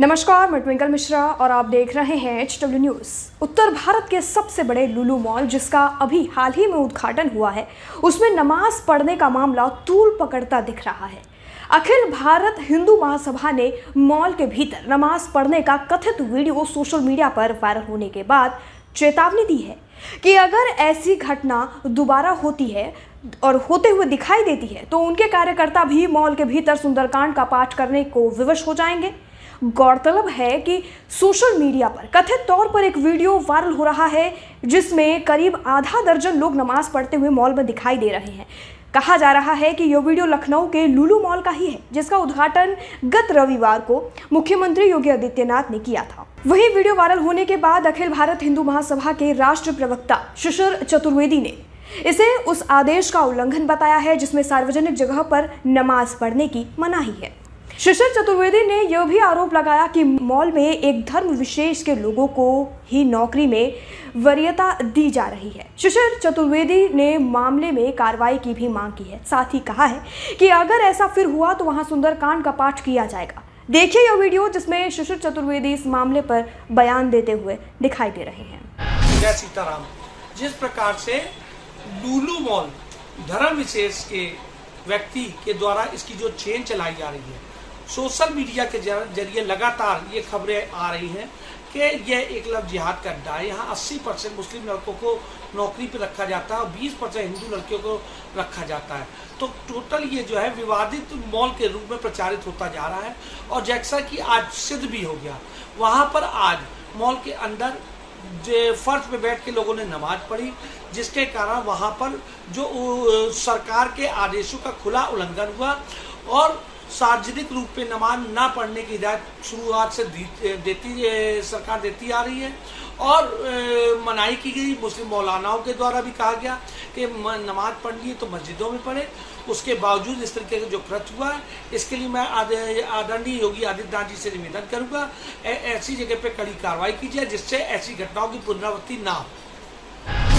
नमस्कार, मैं ट्विंकल मिश्रा और आप देख रहे हैं एच डब्ल्यू न्यूज़ उत्तर भारत के सबसे बड़े लुलू मॉल, जिसका अभी हाल ही में उद्घाटन हुआ है, उसमें नमाज़ पढ़ने का मामला तूल पकड़ता दिख रहा है। अखिल भारत हिंदू महासभा ने मॉल के भीतर नमाज़ पढ़ने का कथित वीडियो सोशल मीडिया पर वायरल होने के बाद चेतावनी दी है कि अगर ऐसी घटना दोबारा होती है और होते हुए दिखाई देती है तो उनके कार्यकर्ता भी मॉल के भीतर सुंदरकांड का पाठ करने को विवश हो जाएँगे। गौरतलब है कि सोशल मीडिया पर कथित तौर पर एक वीडियो वायरल हो रहा है, जिसमें करीब आधा दर्जन लोग नमाज़ पढ़ते हुए मॉल में दिखाई दे रहे हैं। कहा जा रहा है कि यह वीडियो लखनऊ के लुलू मॉल का ही है, जिसका उद्घाटन गत रविवार को मुख्यमंत्री योगी आदित्यनाथ ने किया था। वही वीडियो वायरल होने के बाद अखिल भारत हिंदू महासभा के राष्ट्र प्रवक्ता शिशिर चतुर्वेदी ने इसे उस आदेश का उल्लंघन बताया है, जिसमें सार्वजनिक जगह पर नमाज़ पढ़ने की मनाही है। शिशिर चतुर्वेदी ने यह भी आरोप लगाया कि मॉल में एक धर्म विशेष के लोगों को ही नौकरी में वरीयता दी जा रही है। शिशिर चतुर्वेदी ने मामले में कार्रवाई की भी मांग की है। साथ ही कहा है कि अगर ऐसा फिर हुआ तो वहाँ सुंदरकांड का पाठ किया जाएगा। देखिए यह वीडियो जिसमें शिशिर चतुर्वेदी इस मामले पर बयान देते हुए दिखाई दे रहे हैं। जय सीताराम। जिस प्रकार से लूलू मॉल धर्म विशेष के व्यक्ति के द्वारा इसकी जो चेन चलाई जा रही है सोशल मीडिया के ज़रिए लगातार ये खबरें आ रही हैं कि यह एक लव जिहाद का अड्डा है। यहाँ 80 परसेंट मुस्लिम लड़कों को नौकरी पर रखा जाता है और 20 परसेंट हिंदू लड़कियों को रखा जाता है। तो टोटल ये जो है विवादित मॉल के रूप में प्रचारित होता जा रहा है और जैसा कि आज सिद्ध भी हो गया, वहाँ पर आज मॉल के अंदर फर्श पे बैठ के लोगों ने नमाज़ पढ़ी, जिसके कारण वहाँ पर जो सरकार के आदेशों का खुला उल्लंघन हुआ और सार्वजनिक रूप पे नमाज़ ना पढ़ने की हिदायत शुरुआत से देती सरकार देती आ रही है। और मनाही की गई मुस्लिम मौलानाओं के द्वारा भी कहा गया कि नमाज़ पढ़नी है तो मस्जिदों में पढ़े। उसके बावजूद इस तरीके का जो कृत हुआ है, इसके लिए मैं आदरणीय योगी आदित्यनाथ जी से निवेदन करूँगा ऐसी जगह पे कड़ी कार्रवाई की जाए जिससे ऐसी घटनाओं की पुनरावृत्ति ना हो।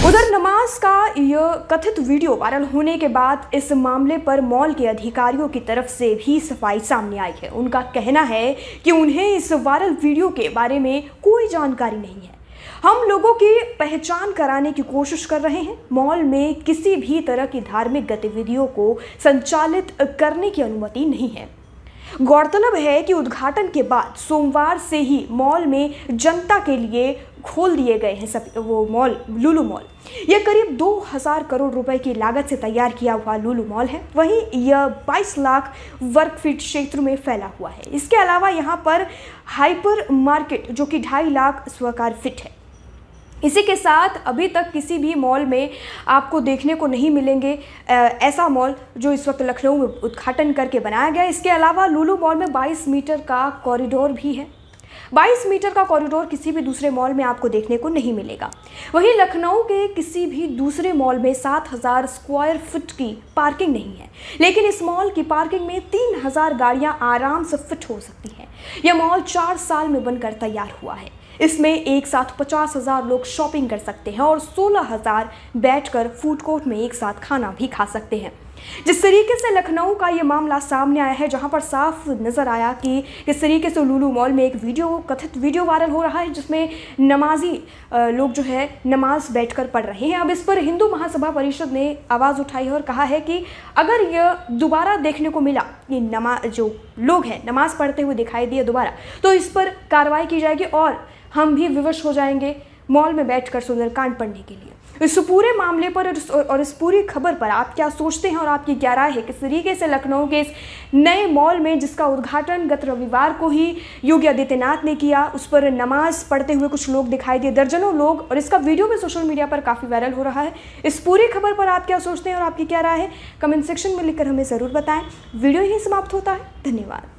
उधर नमाज़ का यह कथित वीडियो वायरल होने के बाद इस मामले पर मॉल के अधिकारियों की तरफ़ से भी सफ़ाई सामने आई है। उनका कहना है कि उन्हें इस वायरल वीडियो के बारे में कोई जानकारी नहीं है। हम लोगों की पहचान कराने की कोशिश कर रहे हैं। मॉल में किसी भी तरह की धार्मिक गतिविधियों को संचालित करने की अनुमति नहीं है। गौरतलब है कि उद्घाटन के बाद सोमवार से ही मॉल में जनता के लिए खोल दिए गए हैं सब, वो मॉल, लुलू मॉल। यह करीब 2000 करोड़ रुपए की लागत से तैयार किया हुआ लुलू मॉल है। वहीं यह 22 लाख वर्ग फीट क्षेत्र में फैला हुआ है। इसके अलावा यहाँ पर हाइपर मार्केट, जो कि ढाई लाख स्वीकार फिट है। इसी के साथ अभी तक किसी भी मॉल में आपको देखने को नहीं मिलेंगे ऐसा मॉल जो इस वक्त लखनऊ में उद्घाटन करके बनाया गया इसके अलावा लुलू मॉल में 22 मीटर का कॉरिडोर भी है। 22 मीटर का कॉरिडोर किसी भी दूसरे मॉल में आपको देखने को नहीं मिलेगा। वहीं लखनऊ के किसी भी दूसरे मॉल में 7000 स्क्वायर फुट की पार्किंग नहीं है। लेकिन इस मॉल की पार्किंग में 3000 गाड़ियाँ आराम से फिट हो सकती हैं। यह मॉल चार साल में बनकर तैयार हुआ है। इसमें एक साथ पचास हज़ार लोग शॉपिंग कर सकते हैं और सोलह हज़ार बैठकर फ़ूड कोर्ट में एक साथ खाना भी खा सकते हैं। जिस तरीके से लखनऊ का ये मामला सामने आया है, जहाँ पर साफ़ नज़र आया कि किस तरीके से लूलू मॉल में एक वीडियो, कथित वीडियो वायरल हो रहा है, जिसमें नमाजी लोग जो है नमाज़ बैठकर पढ़ रहे हैं। अब इस पर हिंदू महासभा परिषद ने आवाज़ उठाई है और कहा है कि अगर यह दोबारा देखने को मिला कि नमा, जो लोग हैं, नमाज़ पढ़ते हुए दिखाई दिए दोबारा तो इस पर कार्रवाई की जाएगी और हम भी विवश हो जाएँगे मॉल में बैठकर सुंदरकांड पढ़ने के लिए। इस पूरे मामले पर और इस पूरी खबर पर आप क्या सोचते हैं और आपकी क्या राय है? किस तरीके से लखनऊ के इस नए मॉल में जिसका उद्घाटन गत रविवार को ही योगी आदित्यनाथ ने किया, उस पर नमाज़ पढ़ते हुए कुछ लोग दिखाई दिए, दर्जनों लोग और इसका वीडियो भी सोशल मीडिया पर काफ़ी वायरल हो रहा है। इस पूरी खबर पर आप क्या सोचते हैं और आपकी क्या राय है? कमेंट सेक्शन में लिखकर हमें ज़रूर बताएँ। वीडियो ही समाप्त होता है। धन्यवाद।